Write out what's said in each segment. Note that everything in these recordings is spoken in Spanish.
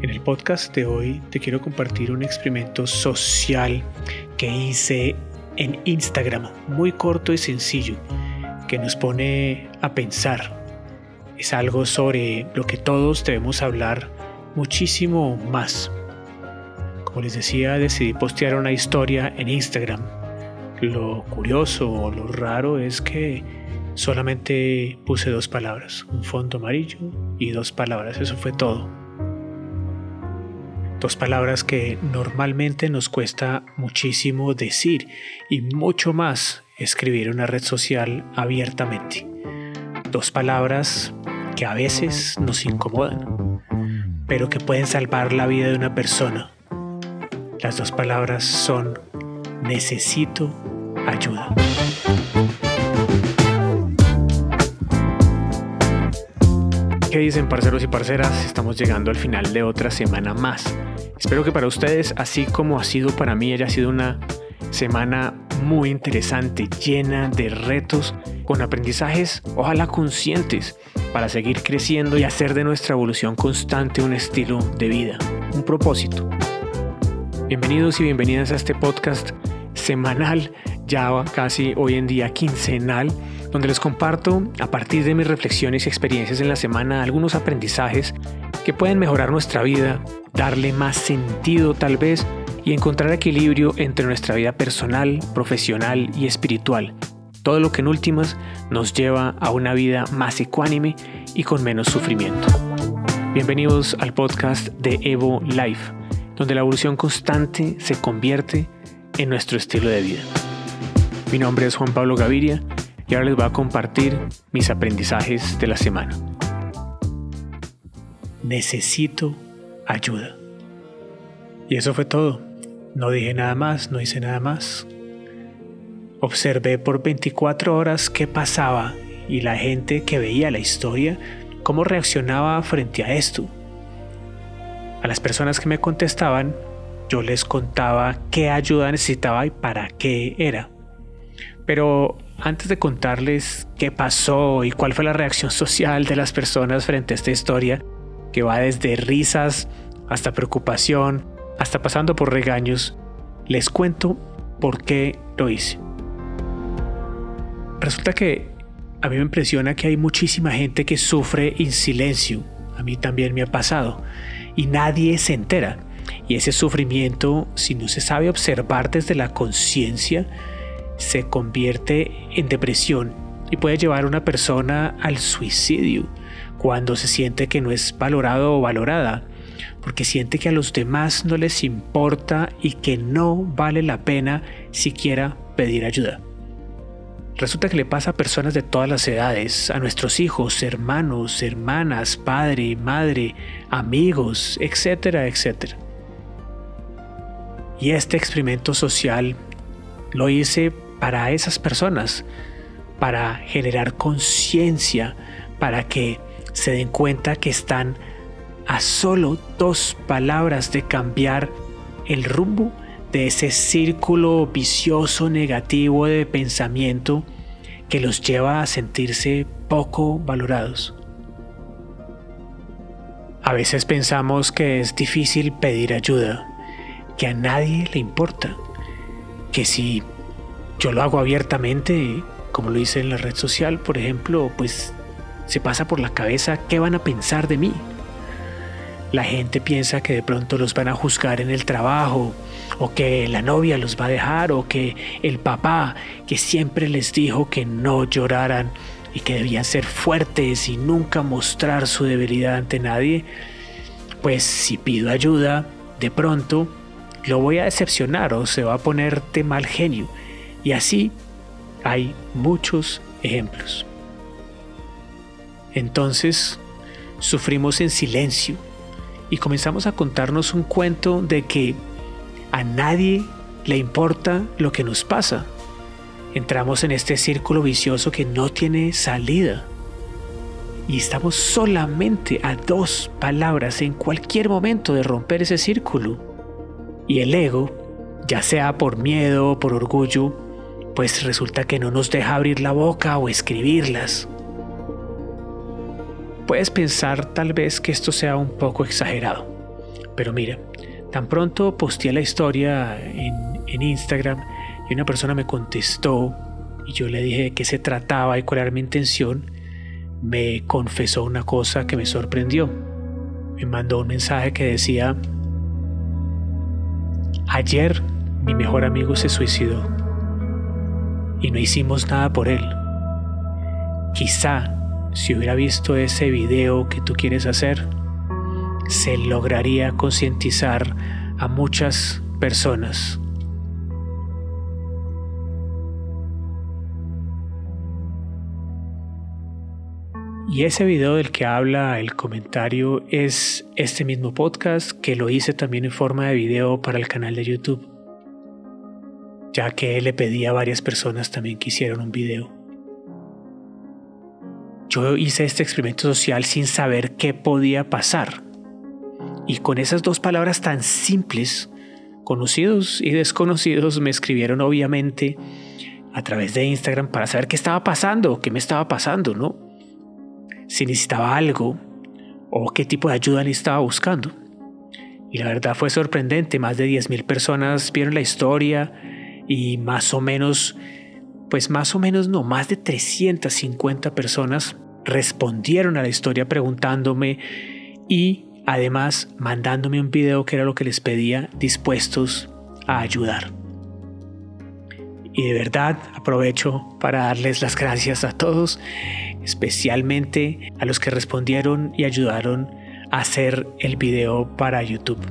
En el podcast de hoy te quiero compartir un experimento social que hice en Instagram, muy corto y sencillo, que nos pone a pensar. Es algo sobre lo que todos debemos hablar muchísimo más. Como les decía, decidí postear una historia en Instagram. Lo curioso o lo raro es que solamente puse dos palabras, un fondo amarillo y dos palabras, eso fue todo. Dos palabras que normalmente nos cuesta muchísimo decir y mucho más escribir una red social abiertamente. Dos palabras que a veces nos incomodan, pero que pueden salvar la vida de una persona. Las dos palabras son necesito ayuda. ¿Qué dicen parceros y parceras? Estamos llegando al final de otra semana más. Espero que para ustedes, así como ha sido para mí, haya sido una semana muy interesante, llena de retos, con aprendizajes, ojalá conscientes, para seguir creciendo y hacer de nuestra evolución constante un estilo de vida, un propósito. Bienvenidos y bienvenidas a este podcast semanal, ya casi hoy en día quincenal donde les comparto, a partir de mis reflexiones y experiencias en la semana, algunos aprendizajes que pueden mejorar nuestra vida, darle más sentido tal vez y encontrar equilibrio entre nuestra vida personal, profesional y espiritual. Todo lo que en últimas nos lleva a una vida más ecuánime y con menos sufrimiento. Bienvenidos al podcast de Evo Life, donde la evolución constante se convierte en nuestro estilo de vida. Mi nombre es Juan Pablo Gaviria y ahora les voy a compartir mis aprendizajes de la semana. Necesito ayuda. Y eso fue todo. No dije nada más, no hice nada más. Observé por 24 horas qué pasaba y la gente que veía la historia, cómo reaccionaba frente a esto. A las personas que me contestaban, yo les contaba qué ayuda necesitaba y para qué era. Pero antes de contarles qué pasó y cuál fue la reacción social de las personas frente a esta historia, que va desde risas hasta preocupación, hasta pasando por regaños, les cuento por qué lo hice. Resulta que a mí me impresiona que hay muchísima gente que sufre en silencio. A mí también me ha pasado. Y nadie se entera. Y ese sufrimiento, si no se sabe observar desde la conciencia, se convierte en depresión y puede llevar a una persona al suicidio cuando se siente que no es valorado o valorada, porque siente que a los demás no les importa y que no vale la pena siquiera pedir ayuda. Resulta que le pasa a personas de todas las edades, a nuestros hijos, hermanos, hermanas, padre, madre, amigos, etcétera, etcétera. Y este experimento social lo hice para esas personas, para generar conciencia, para que se den cuenta que están a solo dos palabras de cambiar el rumbo de ese círculo vicioso negativo de pensamiento que los lleva a sentirse poco valorados. A veces pensamos que es difícil pedir ayuda, que a nadie le importa, que si yo lo hago abiertamente, como lo hice en la red social, por ejemplo, pues se pasa por la cabeza qué van a pensar de mí. La gente piensa que de pronto los van a juzgar en el trabajo, o que la novia los va a dejar, o que el papá, que siempre les dijo que no lloraran y que debían ser fuertes y nunca mostrar su debilidad ante nadie, pues si pido ayuda, de pronto lo voy a decepcionar o se va a poner de mal genio y así hay muchos ejemplos. Entonces, sufrimos en silencio y comenzamos a contarnos un cuento de que a nadie le importa lo que nos pasa. Entramos en este círculo vicioso que no tiene salida. Y estamos solamente a dos palabras en cualquier momento de romper ese círculo. Y el ego, ya sea por miedo o por orgullo, pues resulta que no nos deja abrir la boca o escribirlas. Puedes pensar tal vez que esto sea un poco exagerado, Pero mira, tan pronto posteé la historia en, en Instagram y una persona me contestó y yo le dije de qué se trataba y cuál era mi intención, me confesó una cosa que me sorprendió. Me mandó un mensaje que decía, ayer mi mejor amigo se suicidó y no hicimos nada por él. Quizá si hubiera visto ese video que tú quieres hacer, se lograría concientizar a muchas personas. Y ese video del que habla el comentario es este mismo podcast que lo hice también en forma de video para el canal de YouTube, ya que le pedí a varias personas también que hicieron un video. Yo hice este experimento social sin saber qué podía pasar. Y con esas dos palabras tan simples, conocidos y desconocidos me escribieron obviamente a través de Instagram para saber qué estaba pasando, qué me estaba pasando, ¿no? Si necesitaba algo o qué tipo de ayuda necesitaba buscando. Y la verdad fue sorprendente, más de 10.000 personas vieron la historia y más o menos pues más o menos no, más de 350 personas respondieron a la historia preguntándome y además mandándome un video que era lo que les pedía, dispuestos a ayudar. Y de verdad aprovecho para darles las gracias a todos, especialmente a los que respondieron y ayudaron a hacer el video para YouTube.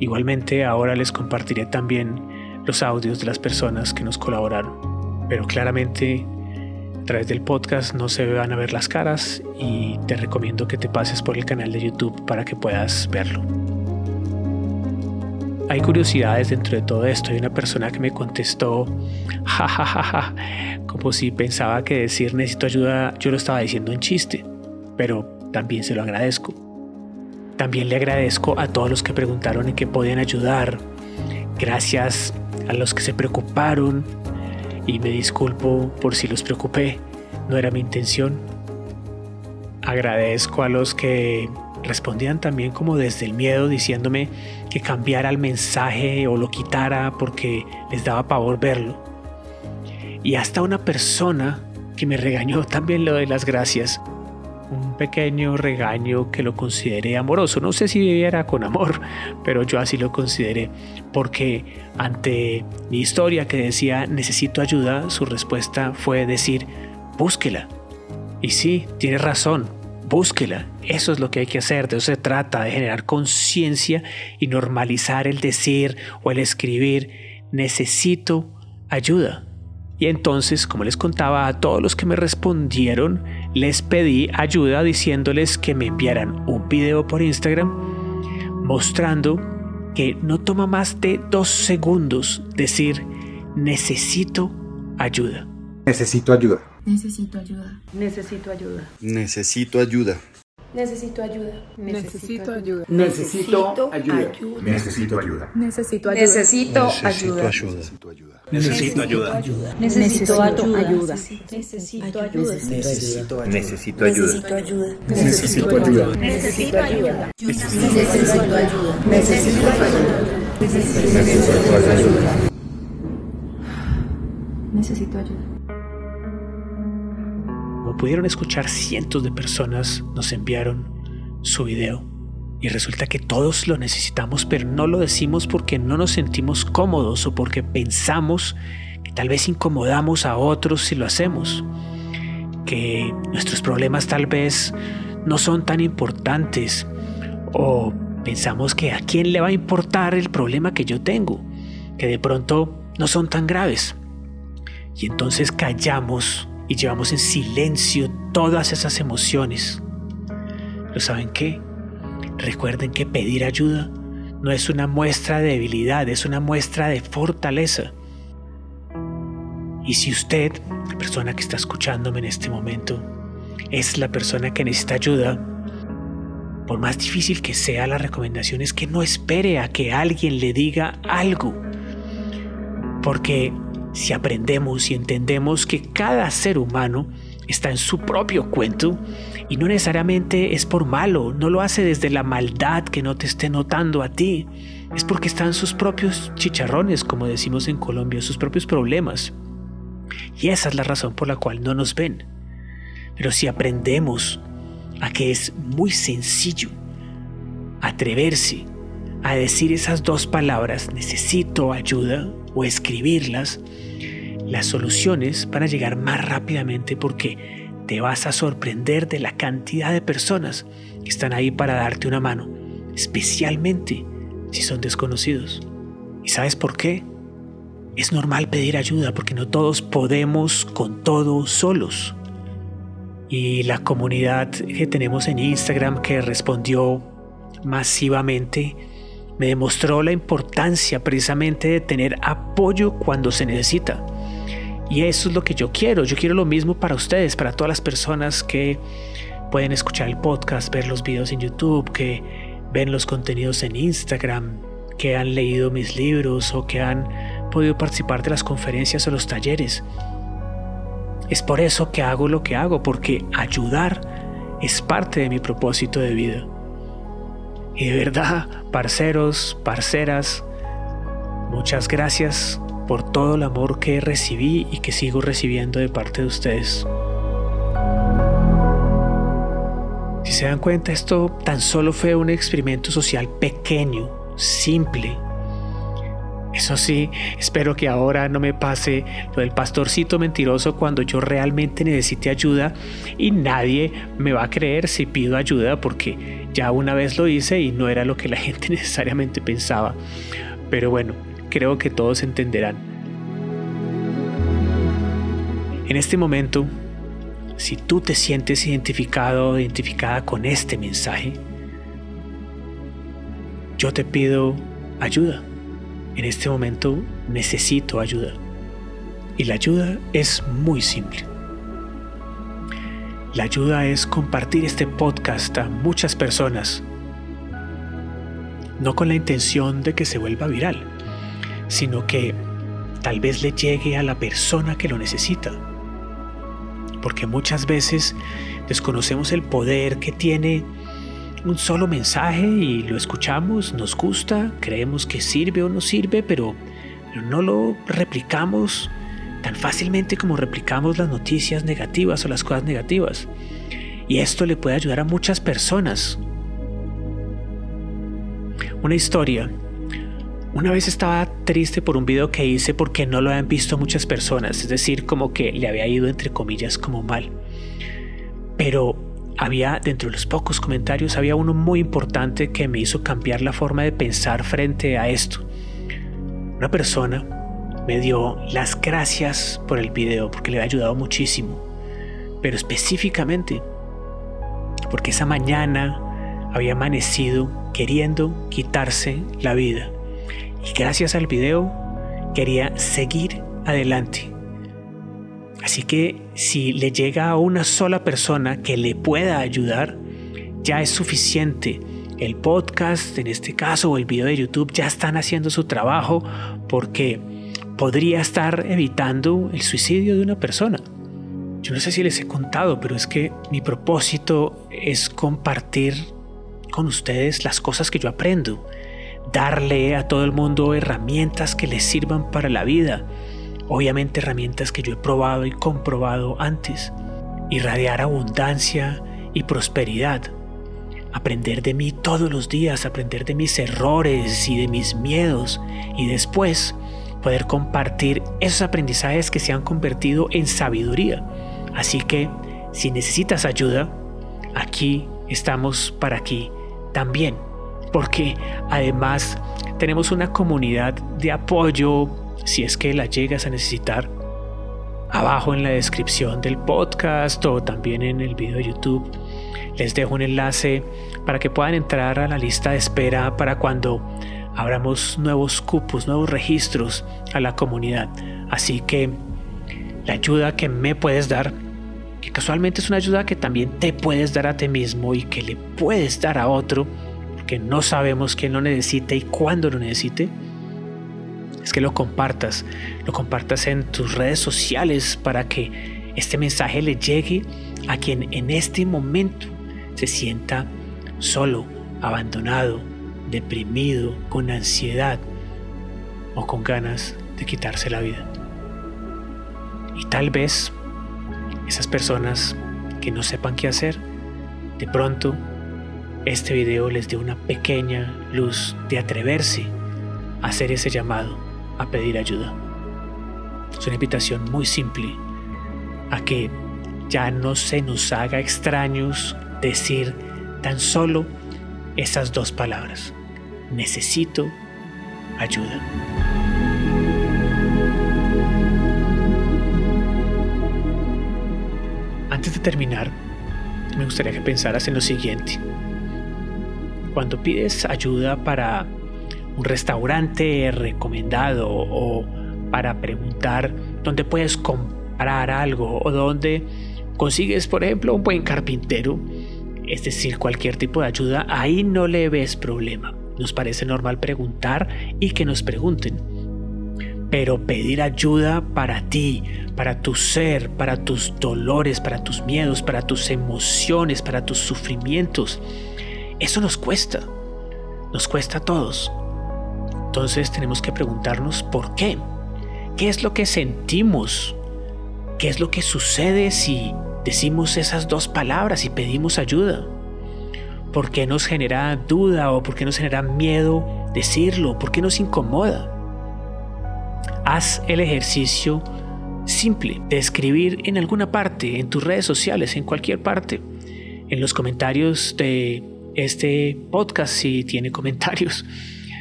Igualmente ahora les compartiré también los audios de las personas que nos colaboraron pero claramente a través del podcast no se van a ver las caras y te recomiendo que te pases por el canal de YouTube para que puedas verlo. Hay curiosidades dentro de todo esto. Hay una persona que me contestó, jajajaja, como si pensaba que decir necesito ayuda yo lo estaba diciendo en chiste, pero también se lo agradezco. También le agradezco a todos los que preguntaron en qué podían ayudar. Gracias a los que se preocuparon y me disculpo por si los preocupé, no era mi intención. Agradezco a los que respondían también como desde el miedo diciéndome que cambiara el mensaje o lo quitara porque les daba pavor verlo. Y hasta una persona que me regañó también le doy las gracias un pequeño regaño que lo consideré amoroso. No sé si era con amor, pero yo así lo consideré, porque ante mi historia que decía necesito ayuda, su respuesta fue decir, búsquela. Y sí, tiene razón, búsquela. Eso es lo que hay que hacer. De eso se trata, de generar conciencia y normalizar el decir o el escribir, necesito ayuda. Y entonces, como les contaba a todos los que me respondieron, les pedí ayuda diciéndoles que me enviaran un video por Instagram mostrando que no toma más de dos segundos decir necesito ayuda. Necesito ayuda. Necesito ayuda. Necesito ayuda. Necesito ayuda. Necesito ayuda. Necesito ayuda. Necesito ayuda. Necesito ayuda. Necesito ayuda. Necesito ayuda. Necesito ayuda. Necesito ayuda. Necesito ayuda. Necesito ayuda. Necesito ayuda. Necesito ayuda. Necesito ayuda. Necesito ayuda. Necesito ayuda. Necesito ayuda. Necesito ayuda. Como pudieron escuchar, cientos de personas nos enviaron su video. Y resulta que todos lo necesitamos, pero no lo decimos porque no nos sentimos cómodos o porque pensamos que tal vez incomodamos a otros si lo hacemos. Que nuestros problemas tal vez no son tan importantes o pensamos que a quién le va a importar el problema que yo tengo, que de pronto no son tan graves. Y entonces callamos y llevamos en silencio todas esas emociones. Pero ¿saben qué? Recuerden que pedir ayuda no es una muestra de debilidad, es una muestra de fortaleza. Y si usted, la persona que está escuchándome en este momento, es la persona que necesita ayuda, por más difícil que sea la recomendación es que no espere a que alguien le diga algo. Porque si aprendemos y entendemos que cada ser humano está en su propio cuento y no necesariamente es por malo, no lo hace desde la maldad que no te esté notando a ti, es porque están sus propios chicharrones, como decimos en Colombia, sus propios problemas. Y esa es la razón por la cual no nos ven. Pero si aprendemos a que es muy sencillo atreverse a decir esas dos palabras, necesito ayuda, o escribirlas, las soluciones van a llegar más rápidamente porque te vas a sorprender de la cantidad de personas que están ahí para darte una mano, especialmente si son desconocidos. ¿Y sabes por qué? Es normal pedir ayuda porque no todos podemos con todo solos. Y la comunidad que tenemos en Instagram que respondió masivamente me demostró la importancia precisamente de tener apoyo cuando se necesita. Y eso es lo que yo quiero. Yo quiero lo mismo para ustedes, para todas las personas que pueden escuchar el podcast, ver los videos en YouTube, que ven los contenidos en Instagram, que han leído mis libros o que han podido participar de las conferencias o los talleres. Es por eso que hago lo que hago, porque ayudar es parte de mi propósito de vida. Y de verdad, parceros, parceras, muchas gracias por todo el amor que recibí y que sigo recibiendo de parte de ustedes. Si se dan cuenta, esto tan solo fue un experimento social pequeño, simple. Eso sí, espero que ahora no me pase lo del pastorcito mentiroso cuando yo realmente necesite ayuda y nadie me va a creer si pido ayuda porque ya una vez lo hice y no era lo que la gente necesariamente pensaba. Pero bueno, creo que todos entenderán. En este momento si tú te sientes identificado o identificada con este mensaje, yo te pido ayuda. En este momento necesito ayuda. Y la ayuda es muy simple. La ayuda es compartir este podcast a muchas personas, no con la intención de que se vuelva viral, sino que tal vez le llegue a la persona que lo necesita porque muchas veces desconocemos el poder que tiene un solo mensaje y lo escuchamos, nos gusta, creemos que sirve o no sirve, pero, no lo replicamos tan fácilmente como replicamos las noticias negativas o las cosas negativas. Y esto le puede ayudar a muchas personas. Una historia una vez estaba triste por un video que hice porque no lo habían visto muchas personas, es decir, como que le había ido entre comillas como mal. Pero había dentro de los pocos comentarios había uno muy importante que me hizo cambiar la forma de pensar frente a esto. Una persona me dio las gracias por el video porque le había ayudado muchísimo, pero específicamente porque esa mañana había amanecido queriendo quitarse la vida y gracias al video quería seguir adelante. Así que si le llega a una sola persona que le pueda ayudar, ya es suficiente. El podcast, en este caso, o el video de YouTube ya están haciendo su trabajo porque podría estar evitando el suicidio de una persona. Yo no sé si les he contado, pero es que mi propósito es compartir con ustedes las cosas que yo aprendo darle a todo el mundo herramientas que les sirvan para la vida. Obviamente herramientas que yo he probado y comprobado antes. Irradiar abundancia y prosperidad. Aprender de mí todos los días, aprender de mis errores y de mis miedos. Y después poder compartir esos aprendizajes que se han convertido en sabiduría. Así que si necesitas ayuda, aquí estamos para aquí también porque además tenemos una comunidad de apoyo si es que la llegas a necesitar. Abajo en la descripción del podcast o también en el video de YouTube les dejo un enlace para que puedan entrar a la lista de espera para cuando abramos nuevos cupos, nuevos registros a la comunidad. Así que la ayuda que me puedes dar, que casualmente es una ayuda que también te puedes dar a ti mismo y que le puedes dar a otro, que no sabemos quién lo necesite y cuándo lo necesite, es que lo compartas, lo compartas en tus redes sociales para que este mensaje le llegue a quien en este momento se sienta solo, abandonado, deprimido, con ansiedad o con ganas de quitarse la vida. Y tal vez esas personas que no sepan qué hacer, de pronto este video les dé una pequeña luz de atreverse a hacer ese llamado, a pedir ayuda. Es una invitación muy simple a que ya no se nos haga extraños decir tan solo esas dos palabras. Necesito ayuda. Antes de terminar, me gustaría que pensaras en lo siguiente. Cuando pides ayuda para un restaurante recomendado o para preguntar dónde puedes comprar algo o dónde consigues, por ejemplo, un buen carpintero, es decir, cualquier tipo de ayuda, ahí no le ves problema. Nos parece normal preguntar y que nos pregunten. Pero pedir ayuda para ti, para tu ser, para tus dolores, para tus miedos, para tus emociones, para tus sufrimientos, eso nos cuesta. Nos cuesta a todos. Entonces tenemos que preguntarnos por qué. ¿Qué es lo que sentimos? ¿Qué es lo que sucede si decimos esas dos palabras y pedimos ayuda? ¿Por qué nos genera duda o por qué nos genera miedo decirlo? ¿Por qué nos incomoda? Haz el ejercicio simple de escribir en alguna parte, en tus redes sociales, en cualquier parte, en los comentarios de este podcast, si tiene comentarios,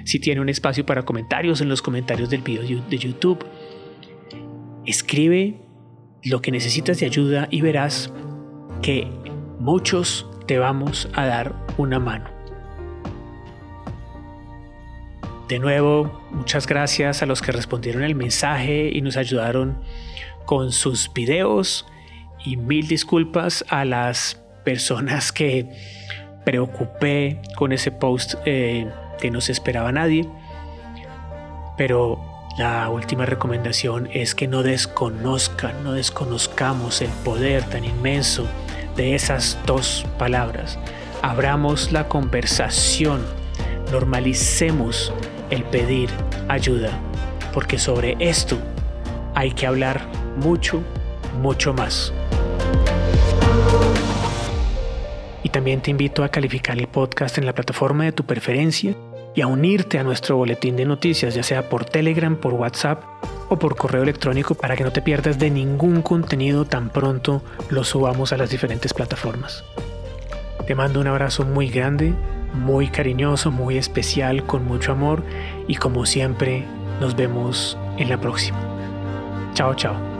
si tiene un espacio para comentarios, en los comentarios del video de YouTube. Escribe lo que necesitas de ayuda y verás que muchos te vamos a dar una mano. De nuevo, muchas gracias a los que respondieron el mensaje y nos ayudaron con sus videos y mil disculpas a las personas que preocupé con ese post eh, que no se esperaba nadie. Pero la última recomendación es que no desconozcan, no desconozcamos el poder tan inmenso de esas dos palabras. Abramos la conversación, normalicemos el pedir ayuda, porque sobre esto hay que hablar mucho, mucho más. Y también te invito a calificar el podcast en la plataforma de tu preferencia y a unirte a nuestro boletín de noticias, ya sea por Telegram, por WhatsApp o por correo electrónico para que no te pierdas de ningún contenido tan pronto lo subamos a las diferentes plataformas. Te mando un abrazo muy grande, muy cariñoso, muy especial, con mucho amor y como siempre nos vemos en la próxima. Chao, chao.